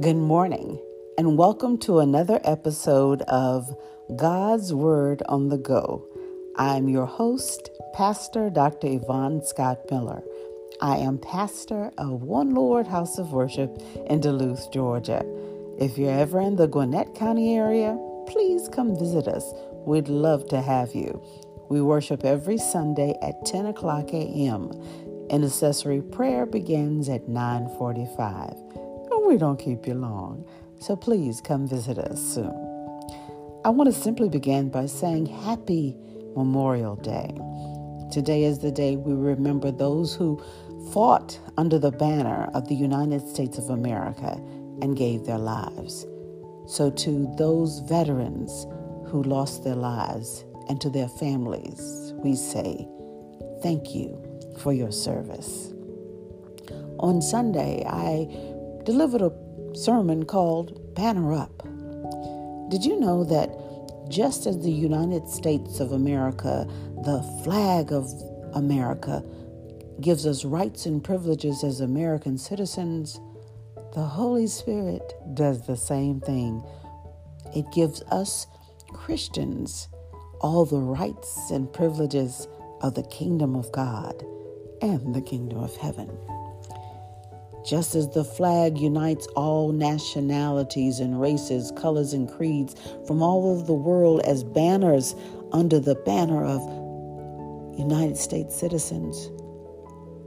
Good morning, and welcome to another episode of God's Word on the Go. I'm your host, Pastor Dr. Yvonne Scott Miller. I am pastor of One Lord House of Worship in Duluth, Georgia. If you're ever in the Gwinnett County area, please come visit us. We'd love to have you. We worship every Sunday at 10 o'clock a.m. Intercessory prayer begins at 945 Oh, we don't keep you long, so please come visit us soon. I want to simply begin by saying Happy Memorial Day. Today is the day we remember those who fought under the banner of the United States of America and gave their lives. So, to those veterans who lost their lives and to their families, we say, Thank you for your service. On Sunday, I delivered a sermon called Banner Up. Did you know that just as the United States of America, the flag of America, gives us rights and privileges as American citizens, the Holy Spirit does the same thing. It gives us Christians all the rights and privileges of the kingdom of God and the kingdom of heaven. Just as the flag unites all nationalities and races, colors, and creeds from all over the world as banners under the banner of United States citizens,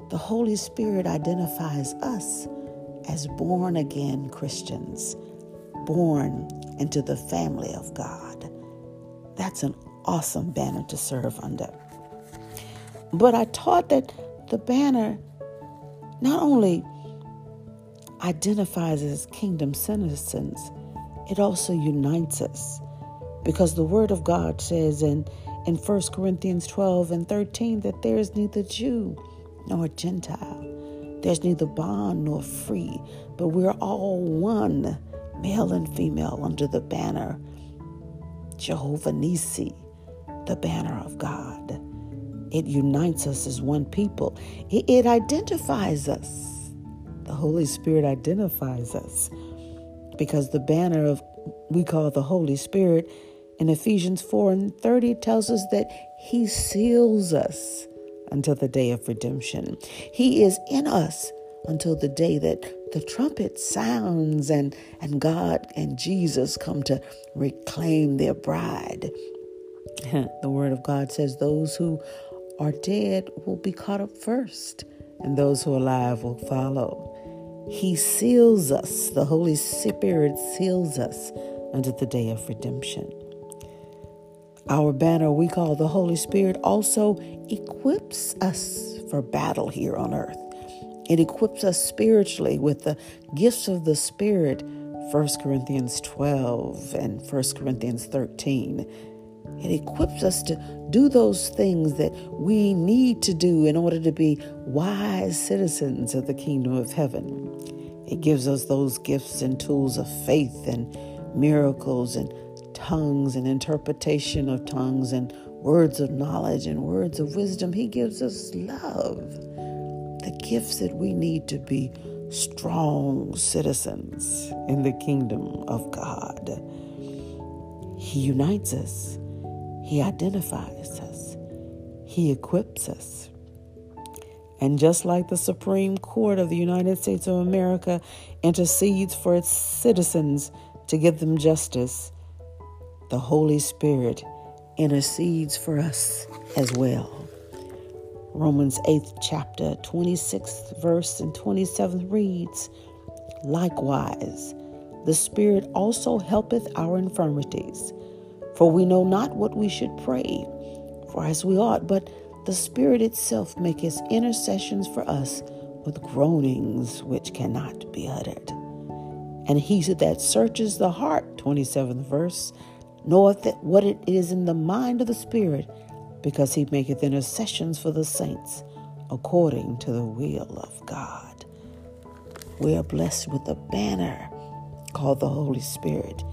the Holy Spirit identifies us as born again Christians, born into the family of God. That's an awesome banner to serve under. But I taught that the banner not only identifies as kingdom citizens, it also unites us. Because the Word of God says in, in 1 Corinthians 12 and 13 that there is neither Jew nor Gentile, there's neither bond nor free, but we're all one, male and female, under the banner Jehovah Nisi, the banner of God. It unites us as one people. It, it identifies us the Holy Spirit identifies us because the banner of we call the Holy Spirit in Ephesians 4 and 30 tells us that He seals us until the day of redemption. He is in us until the day that the trumpet sounds and, and God and Jesus come to reclaim their bride. the Word of God says those who are dead will be caught up first, and those who are alive will follow. He seals us, the Holy Spirit seals us unto the day of redemption. Our banner we call the Holy Spirit also equips us for battle here on earth. It equips us spiritually with the gifts of the Spirit, 1 Corinthians 12 and 1 Corinthians 13. It equips us to do those things that we need to do in order to be wise citizens of the kingdom of heaven. It gives us those gifts and tools of faith and miracles and tongues and interpretation of tongues and words of knowledge and words of wisdom. He gives us love, the gifts that we need to be strong citizens in the kingdom of God. He unites us. He identifies us, He equips us. And just like the Supreme Court of the United States of America intercedes for its citizens to give them justice, the Holy Spirit intercedes for us as well. Romans 8th chapter, 26th verse and 27th reads, Likewise, the Spirit also helpeth our infirmities for we know not what we should pray for as we ought, but the Spirit itself maketh intercessions for us with groanings which cannot be uttered. And he that searches the heart, 27th verse, knoweth what it is in the mind of the Spirit, because he maketh intercessions for the saints according to the will of God. We are blessed with a banner called the Holy Spirit.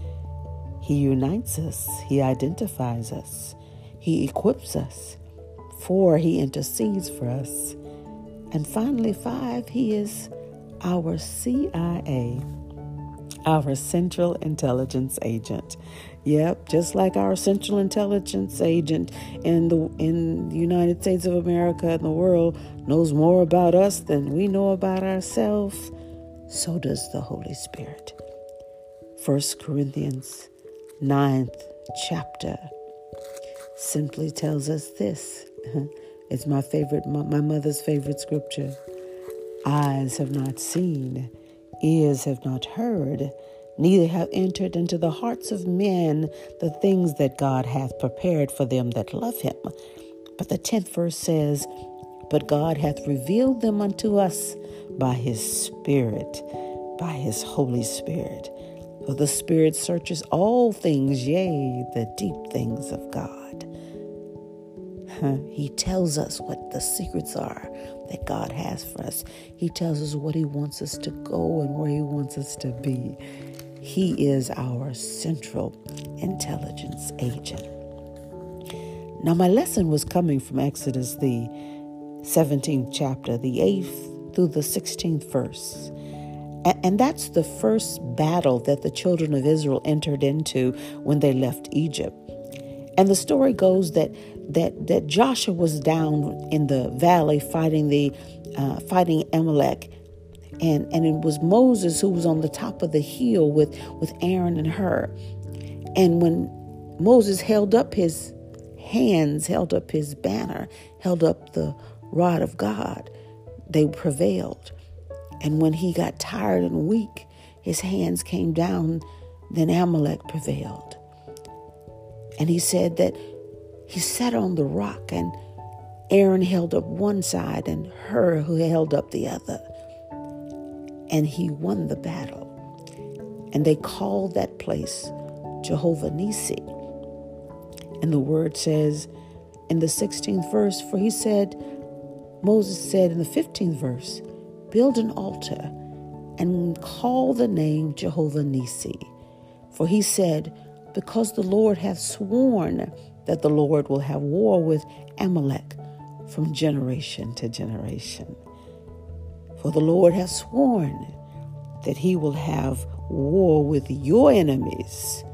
He unites us, He identifies us, He equips us. Four, He intercedes for us. And finally, five, He is our CIA, our Central Intelligence Agent. Yep, just like our Central Intelligence Agent in the in the United States of America and the world knows more about us than we know about ourselves, so does the Holy Spirit. 1 Corinthians 9th chapter simply tells us this. It's my favorite, my mother's favorite scripture. Eyes have not seen, ears have not heard, neither have entered into the hearts of men the things that God hath prepared for them that love him. But the tenth verse says, But God hath revealed them unto us by his Spirit, by his Holy Spirit. For the Spirit searches all things, yea, the deep things of God. He tells us what the secrets are that God has for us. He tells us what He wants us to go and where He wants us to be. He is our central intelligence agent. Now, my lesson was coming from Exodus, the 17th chapter, the 8th through the 16th verse. And that's the first battle that the children of Israel entered into when they left Egypt. And the story goes that that that Joshua was down in the valley fighting the uh, fighting Amalek, and and it was Moses who was on the top of the hill with with Aaron and Hur. And when Moses held up his hands, held up his banner, held up the rod of God, they prevailed. And when he got tired and weak, his hands came down, then Amalek prevailed. And he said that he sat on the rock and Aaron held up one side and Hur who held up the other. And he won the battle. And they called that place Jehovah Nisi. And the word says in the 16th verse, for he said, Moses said in the 15th verse, build an altar and call the name Jehovah Nisi. For he said, Because the Lord hath sworn that the Lord will have war with Amalek from generation to generation. For the Lord hath sworn that he will have war with your enemies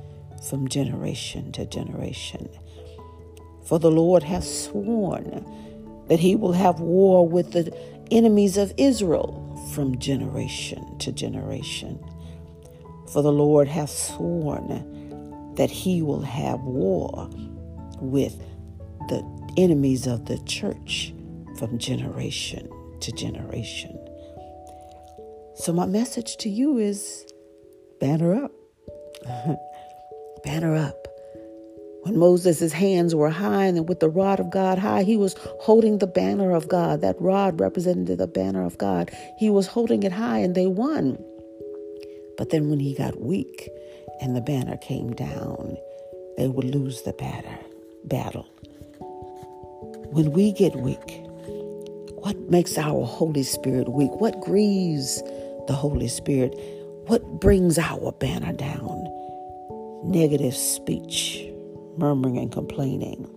from generation to generation. For the Lord hath sworn that he will have war with the enemies of Israel from generation to generation. For the Lord hath sworn that he will have war with the enemies of the church from generation to generation. So, my message to you is banner up. banner up. When Moses' hands were high and with the rod of God high, he was holding the banner of God. That rod represented the banner of God. He was holding it high and they won. But then when he got weak and the banner came down, they would lose the battle. When we get weak, what makes our Holy Spirit weak? What grieves the Holy Spirit? What brings our banner down? Negative speech murmuring and complaining,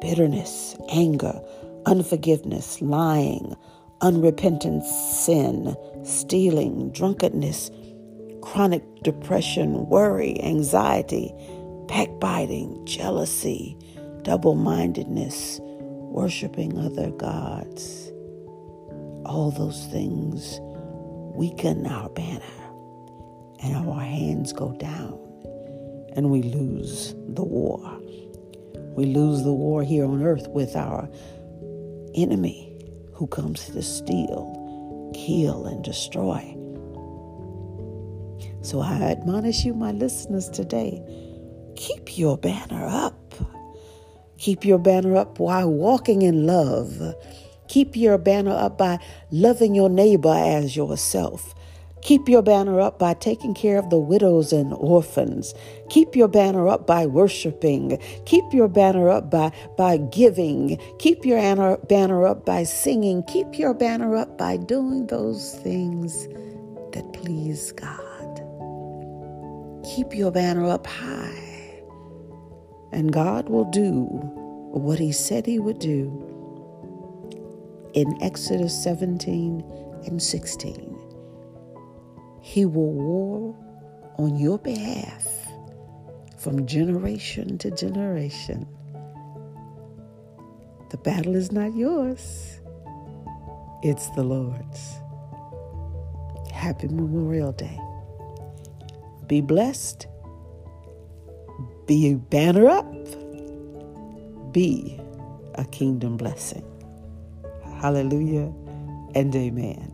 bitterness, anger, unforgiveness, lying, unrepentant sin, stealing, drunkenness, chronic depression, worry, anxiety, backbiting, jealousy, double mindedness, worshiping other gods. All those things weaken our banner and our hands go down and we lose the war. We lose the war here on earth with our enemy who comes to steal, kill, and destroy. So I admonish you, my listeners, today keep your banner up. Keep your banner up while walking in love. Keep your banner up by loving your neighbor as yourself. Keep your banner up by taking care of the widows and orphans. Keep your banner up by worshiping. Keep your banner up by, by giving. Keep your banner, banner up by singing. Keep your banner up by doing those things that please God. Keep your banner up high, and God will do what He said He would do in Exodus 17 and 16. He will war on your behalf from generation to generation. The battle is not yours, it's the Lord's. Happy Memorial Day. Be blessed. Be a banner up. Be a kingdom blessing. Hallelujah and amen.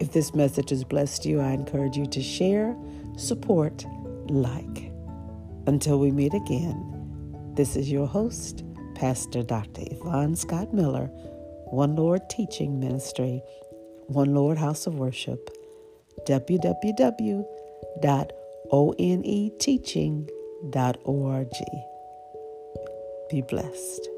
If this message has blessed you, I encourage you to share, support, like. Until we meet again, this is your host, Pastor Dr. Yvonne Scott Miller, One Lord Teaching Ministry, One Lord House of Worship, www.oneteaching.org. Be blessed.